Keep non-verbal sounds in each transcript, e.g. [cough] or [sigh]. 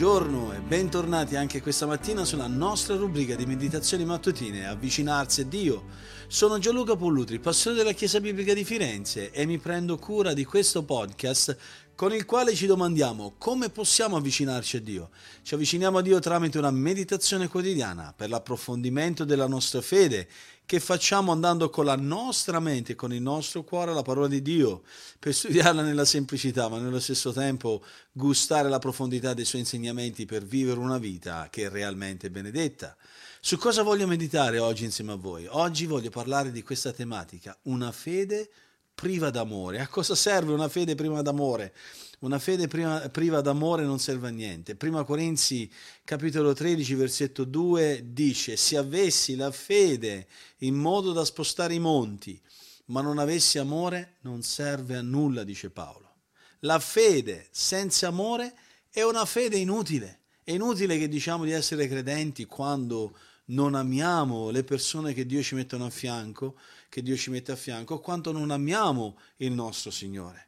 Buongiorno e bentornati anche questa mattina sulla nostra rubrica di meditazioni mattutine Avvicinarsi a Dio. Sono Gianluca Pollutri, pastore della Chiesa Biblica di Firenze e mi prendo cura di questo podcast con il quale ci domandiamo come possiamo avvicinarci a Dio. Ci avviciniamo a Dio tramite una meditazione quotidiana per l'approfondimento della nostra fede che facciamo andando con la nostra mente con il nostro cuore alla parola di Dio, per studiarla nella semplicità, ma nello stesso tempo gustare la profondità dei suoi insegnamenti per vivere una vita che è realmente benedetta. Su cosa voglio meditare oggi insieme a voi? Oggi voglio parlare di questa tematica, una fede priva d'amore. A cosa serve una fede priva d'amore? Una fede prima, priva d'amore non serve a niente. Prima Corinzi capitolo 13 versetto 2 dice se avessi la fede in modo da spostare i monti, ma non avessi amore non serve a nulla, dice Paolo. La fede senza amore è una fede inutile. È inutile che diciamo di essere credenti quando non amiamo le persone che Dio ci mette a fianco, che Dio ci mette a fianco, quanto non amiamo il nostro Signore.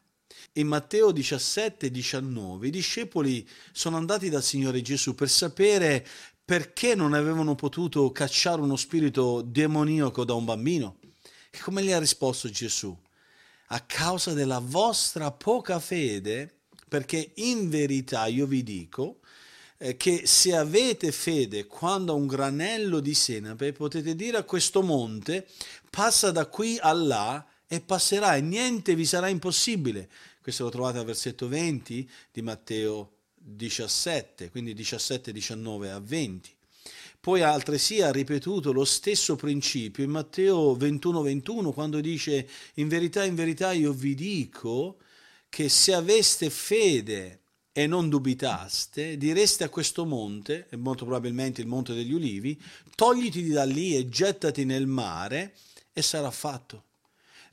In Matteo 17, 19 i discepoli sono andati dal Signore Gesù per sapere perché non avevano potuto cacciare uno spirito demoniaco da un bambino. E come gli ha risposto Gesù? A causa della vostra poca fede, perché in verità io vi dico, che se avete fede quando un granello di senape potete dire a questo monte passa da qui a là e passerà e niente vi sarà impossibile. Questo lo trovate al versetto 20 di Matteo 17, quindi 17, 19 a 20. Poi altresì ha ripetuto lo stesso principio in Matteo 21, 21 quando dice in verità, in verità io vi dico che se aveste fede e non dubitaste, direste a questo monte, e molto probabilmente il monte degli ulivi, togliti da lì e gettati nel mare e sarà fatto.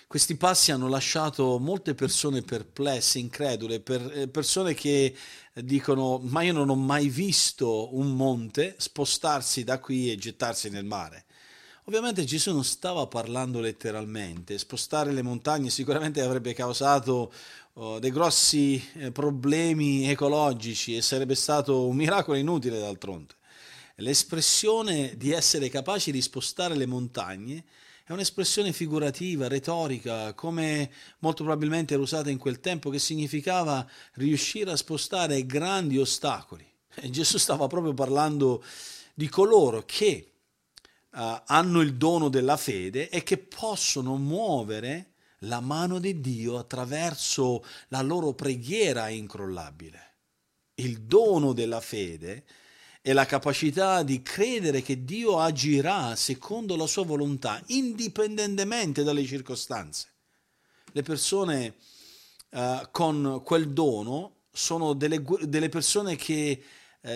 Questi passi hanno lasciato molte persone perplesse, incredule, per, eh, persone che dicono ma io non ho mai visto un monte spostarsi da qui e gettarsi nel mare. Ovviamente Gesù non stava parlando letteralmente, spostare le montagne sicuramente avrebbe causato oh, dei grossi eh, problemi ecologici e sarebbe stato un miracolo inutile d'altronde. L'espressione di essere capaci di spostare le montagne è un'espressione figurativa, retorica, come molto probabilmente era usata in quel tempo, che significava riuscire a spostare grandi ostacoli. [laughs] E Gesù stava proprio parlando di coloro che uh, hanno il dono della fede e che possono muovere la mano di Dio attraverso la loro preghiera incrollabile. Il dono della fede è la capacità di credere che Dio agirà secondo la sua volontà, indipendentemente dalle circostanze. Le persone uh, con quel dono sono delle, delle persone che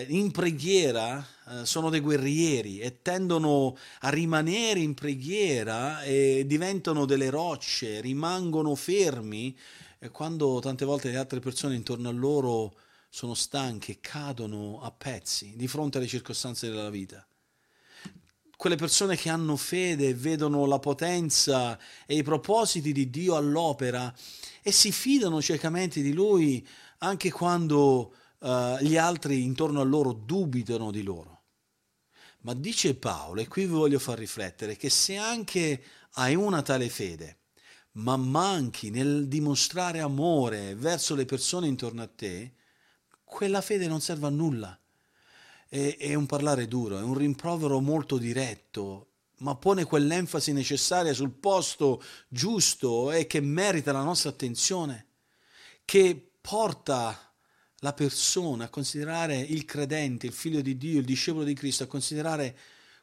in preghiera eh, sono dei guerrieri e tendono a rimanere in preghiera e diventano delle rocce, rimangono fermi quando tante volte le altre persone intorno a loro sono stanche, cadono a pezzi di fronte alle circostanze della vita. Quelle persone che hanno fede vedono la potenza e i propositi di Dio all'opera e si fidano ciecamente di Lui anche quando uh, gli altri intorno a loro dubitano di loro. Ma dice Paolo, e qui vi voglio far riflettere, che se anche hai una tale fede, ma manchi nel dimostrare amore verso le persone intorno a te, quella fede non serve a nulla. È, è un parlare duro, è un rimprovero molto diretto, ma pone quell'enfasi necessaria sul posto giusto e che merita la nostra attenzione, che porta la persona, a considerare il credente, il figlio di Dio, il discepolo di Cristo, a considerare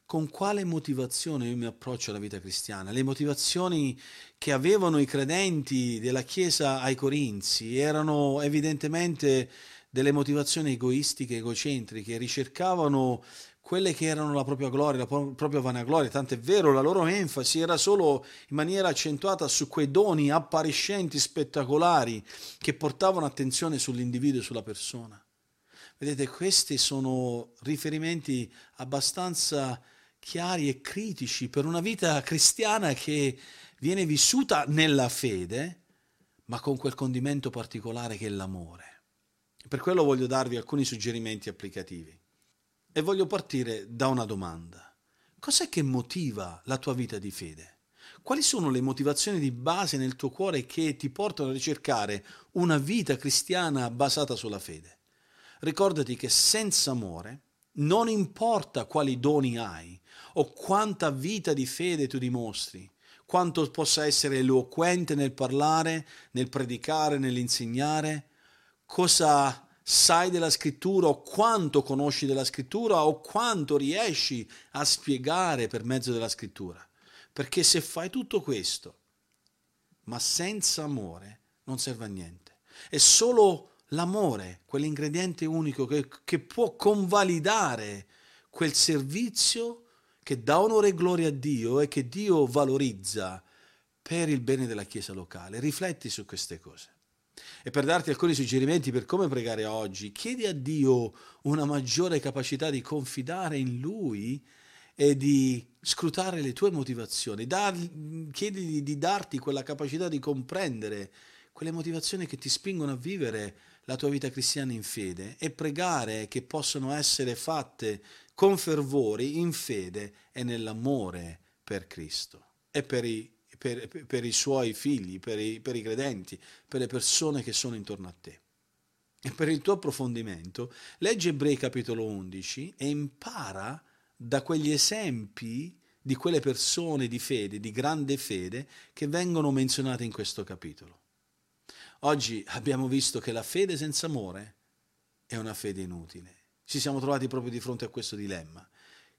con quale motivazione io mi approccio alla vita cristiana. Le motivazioni che avevano i credenti della Chiesa ai Corinzi erano evidentemente delle motivazioni egoistiche, egocentriche, ricercavano quelle che erano la propria gloria, la propria vanagloria, tant'è vero la loro enfasi era solo in maniera accentuata su quei doni appariscenti, spettacolari, che portavano attenzione sull'individuo e sulla persona. Vedete, questi sono riferimenti abbastanza chiari e critici per una vita cristiana che viene vissuta nella fede, ma con quel condimento particolare che è l'amore. Per quello voglio darvi alcuni suggerimenti applicativi. E voglio partire da una domanda. Cos'è che motiva la tua vita di fede? Quali sono le motivazioni di base nel tuo cuore che ti portano a ricercare una vita cristiana basata sulla fede? Ricordati che senza amore non importa quali doni hai o quanta vita di fede tu dimostri, quanto possa essere eloquente nel parlare, nel predicare, nell'insegnare, cosa sai della scrittura o quanto conosci della scrittura o quanto riesci a spiegare per mezzo della scrittura. Perché se fai tutto questo, ma senza amore, non serve a niente. È solo l'amore, quell'ingrediente unico che, che può convalidare quel servizio che dà onore e gloria a Dio e che Dio valorizza per il bene della Chiesa locale. Rifletti su queste cose. E per darti alcuni suggerimenti per come pregare oggi, chiedi a Dio una maggiore capacità di confidare in Lui e di scrutare le tue motivazioni. Dar, chiedigli di darti quella capacità di comprendere quelle motivazioni che ti spingono a vivere la tua vita cristiana in fede e pregare che possano essere fatte con fervori in fede e nell'amore per Cristo e per i, per, per i suoi figli, per i, per i credenti, per le persone che sono intorno a te. E per il tuo approfondimento, leggi Ebrei capitolo 11 e impara da quegli esempi di quelle persone di fede, di grande fede, che vengono menzionate in questo capitolo. Oggi abbiamo visto che la fede senza amore è una fede inutile. Ci siamo trovati proprio di fronte a questo dilemma,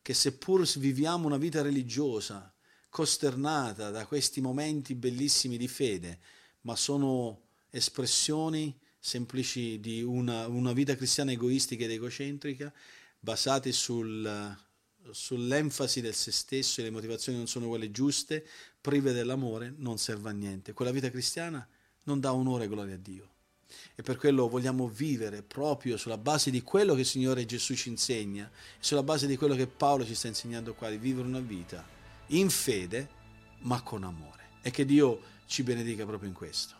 che seppur viviamo una vita religiosa, costernata da questi momenti bellissimi di fede, ma sono espressioni semplici di una, una vita cristiana egoistica ed egocentrica, basate sul, sull'enfasi del se stesso e le motivazioni non sono quelle giuste, prive dell'amore, non serve a niente. Quella vita cristiana non dà onore e gloria a Dio. E per quello vogliamo vivere proprio sulla base di quello che il Signore Gesù ci insegna, sulla base di quello che Paolo ci sta insegnando qua, di vivere una vita in fede, ma con amore. E che Dio ci benedica proprio in questo.